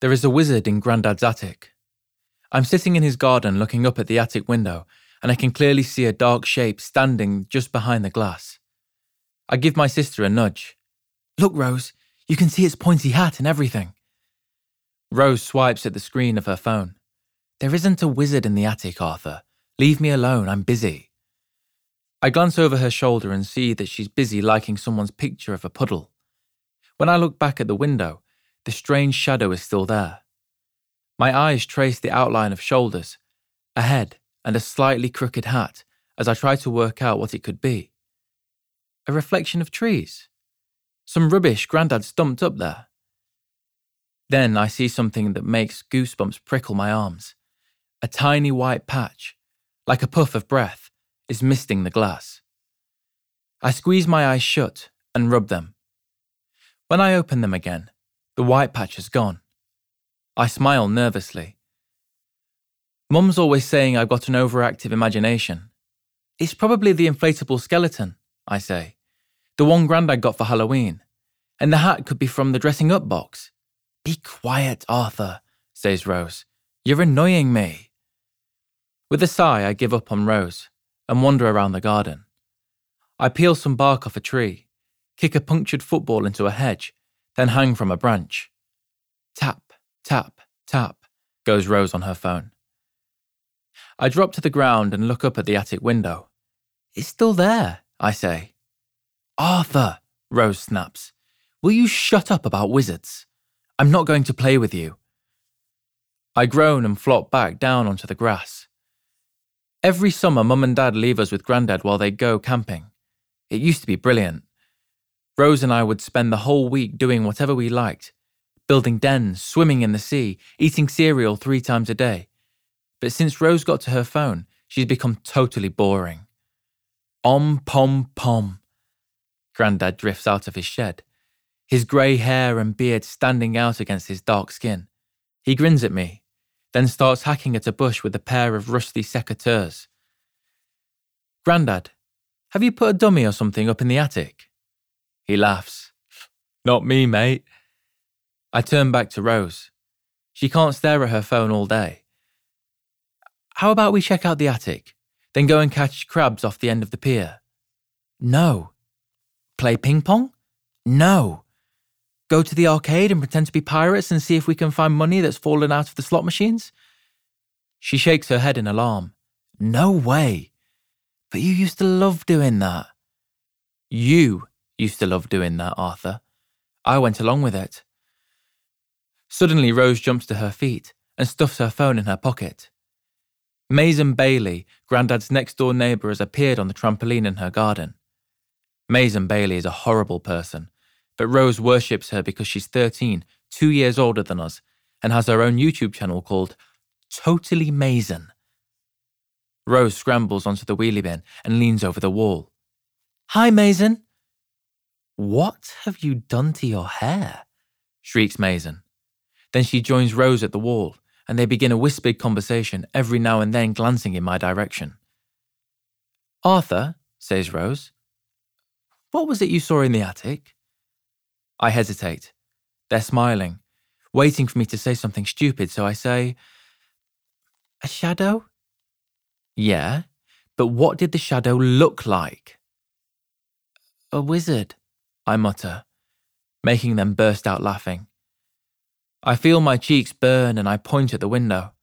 There is a wizard in Grandad's attic. I'm sitting in his garden looking up at the attic window, and I can clearly see a dark shape standing just behind the glass. I give my sister a nudge. Look, Rose, you can see its pointy hat and everything. Rose swipes at the screen of her phone. There isn't a wizard in the attic, Arthur. Leave me alone, I'm busy. I glance over her shoulder and see that she's busy liking someone's picture of a puddle. When I look back at the window, the strange shadow is still there. My eyes trace the outline of shoulders, a head, and a slightly crooked hat as I try to work out what it could be. A reflection of trees. Some rubbish Grandad's dumped up there. Then I see something that makes goosebumps prickle my arms. A tiny white patch, like a puff of breath, is misting the glass. I squeeze my eyes shut and rub them. When I open them again, the white patch has gone. I smile nervously. Mum's always saying I've got an overactive imagination. It's probably the inflatable skeleton, I say. The one Grandad got for Halloween. And the hat could be from the dressing up box. Be quiet, Arthur, says Rose. You're annoying me. With a sigh, I give up on Rose and wander around the garden. I peel some bark off a tree, kick a punctured football into a hedge, then hang from a branch. Tap, tap, tap, goes Rose on her phone. I drop to the ground and look up at the attic window. It's still there, I say. Arthur, Rose snaps. Will you shut up about wizards? I'm not going to play with you. I groan and flop back down onto the grass. Every summer, Mum and Dad leave us with Grandad while they go camping. It used to be brilliant. Rose and I would spend the whole week doing whatever we liked building dens, swimming in the sea, eating cereal three times a day. But since Rose got to her phone, she's become totally boring. Om pom pom. Grandad drifts out of his shed, his grey hair and beard standing out against his dark skin. He grins at me, then starts hacking at a bush with a pair of rusty secateurs. Grandad, have you put a dummy or something up in the attic? He laughs. Not me, mate. I turn back to Rose. She can't stare at her phone all day. How about we check out the attic, then go and catch crabs off the end of the pier? No. Play ping pong? No. Go to the arcade and pretend to be pirates and see if we can find money that's fallen out of the slot machines? She shakes her head in alarm. No way. But you used to love doing that. You used to love doing that, Arthur. I went along with it. Suddenly, Rose jumps to her feet and stuffs her phone in her pocket. Mason Bailey, Grandad's next door neighbour, has appeared on the trampoline in her garden. Mason Bailey is a horrible person but Rose worships her because she's 13, two years older than us, and has her own YouTube channel called Totally Mason. Rose scrambles onto the wheelie bin and leans over the wall. Hi, Mason. What have you done to your hair? shrieks Mason. Then she joins Rose at the wall, and they begin a whispered conversation, every now and then glancing in my direction. Arthur, says Rose, what was it you saw in the attic? I hesitate. They're smiling, waiting for me to say something stupid, so I say, A shadow? Yeah, but what did the shadow look like? A wizard, I mutter, making them burst out laughing. I feel my cheeks burn and I point at the window.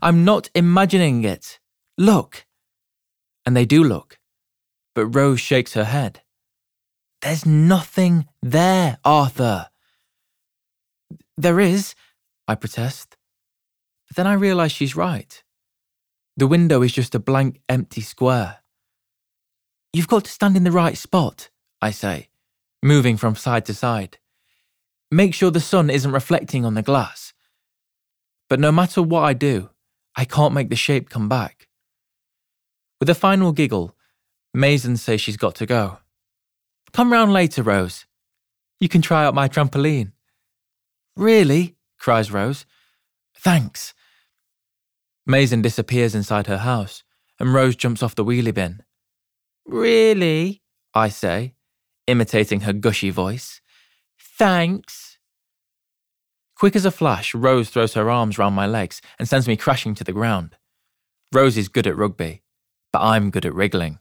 I'm not imagining it. Look. And they do look. But Rose shakes her head. There's nothing there, Arthur. There is, I protest. But then I realise she's right. The window is just a blank, empty square. You've got to stand in the right spot, I say, moving from side to side. Make sure the sun isn't reflecting on the glass. But no matter what I do, I can't make the shape come back. With a final giggle, Mason says she's got to go. Come round later, Rose. You can try out my trampoline. Really? cries Rose. Thanks. Mason disappears inside her house, and Rose jumps off the wheelie bin. Really? I say, imitating her gushy voice. Thanks. Quick as a flash, Rose throws her arms round my legs and sends me crashing to the ground. Rose is good at rugby, but I'm good at wriggling.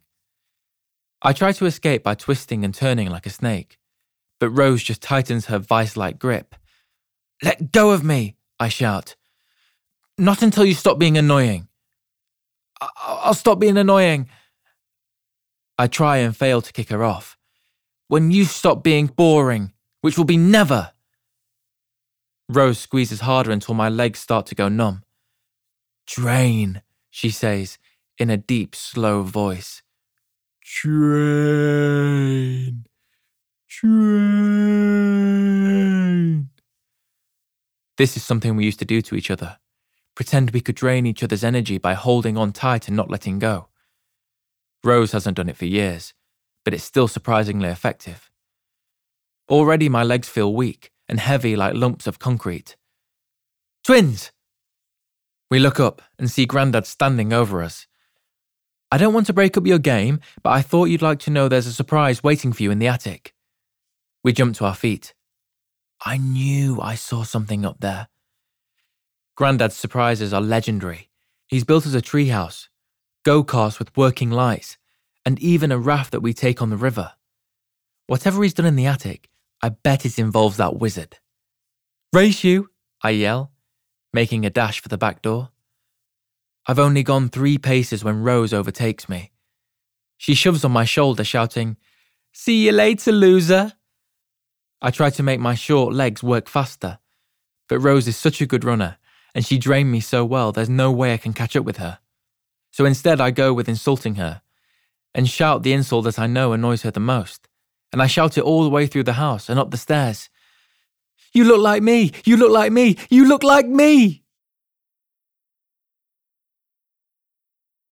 I try to escape by twisting and turning like a snake, but Rose just tightens her vice like grip. Let go of me, I shout. Not until you stop being annoying. I- I'll stop being annoying. I try and fail to kick her off. When you stop being boring, which will be never. Rose squeezes harder until my legs start to go numb. Drain, she says in a deep, slow voice. Train. Train. This is something we used to do to each other. Pretend we could drain each other's energy by holding on tight and not letting go. Rose hasn't done it for years, but it's still surprisingly effective. Already my legs feel weak and heavy like lumps of concrete. Twins! We look up and see Grandad standing over us. I don't want to break up your game, but I thought you'd like to know there's a surprise waiting for you in the attic. We jump to our feet. I knew I saw something up there. Grandad's surprises are legendary. He's built us a treehouse, go karts with working lights, and even a raft that we take on the river. Whatever he's done in the attic, I bet it involves that wizard. Race you, I yell, making a dash for the back door. I've only gone three paces when Rose overtakes me. She shoves on my shoulder, shouting, See you later, loser. I try to make my short legs work faster, but Rose is such a good runner, and she drained me so well there's no way I can catch up with her. So instead, I go with insulting her and shout the insult that I know annoys her the most. And I shout it all the way through the house and up the stairs. You look like me! You look like me! You look like me!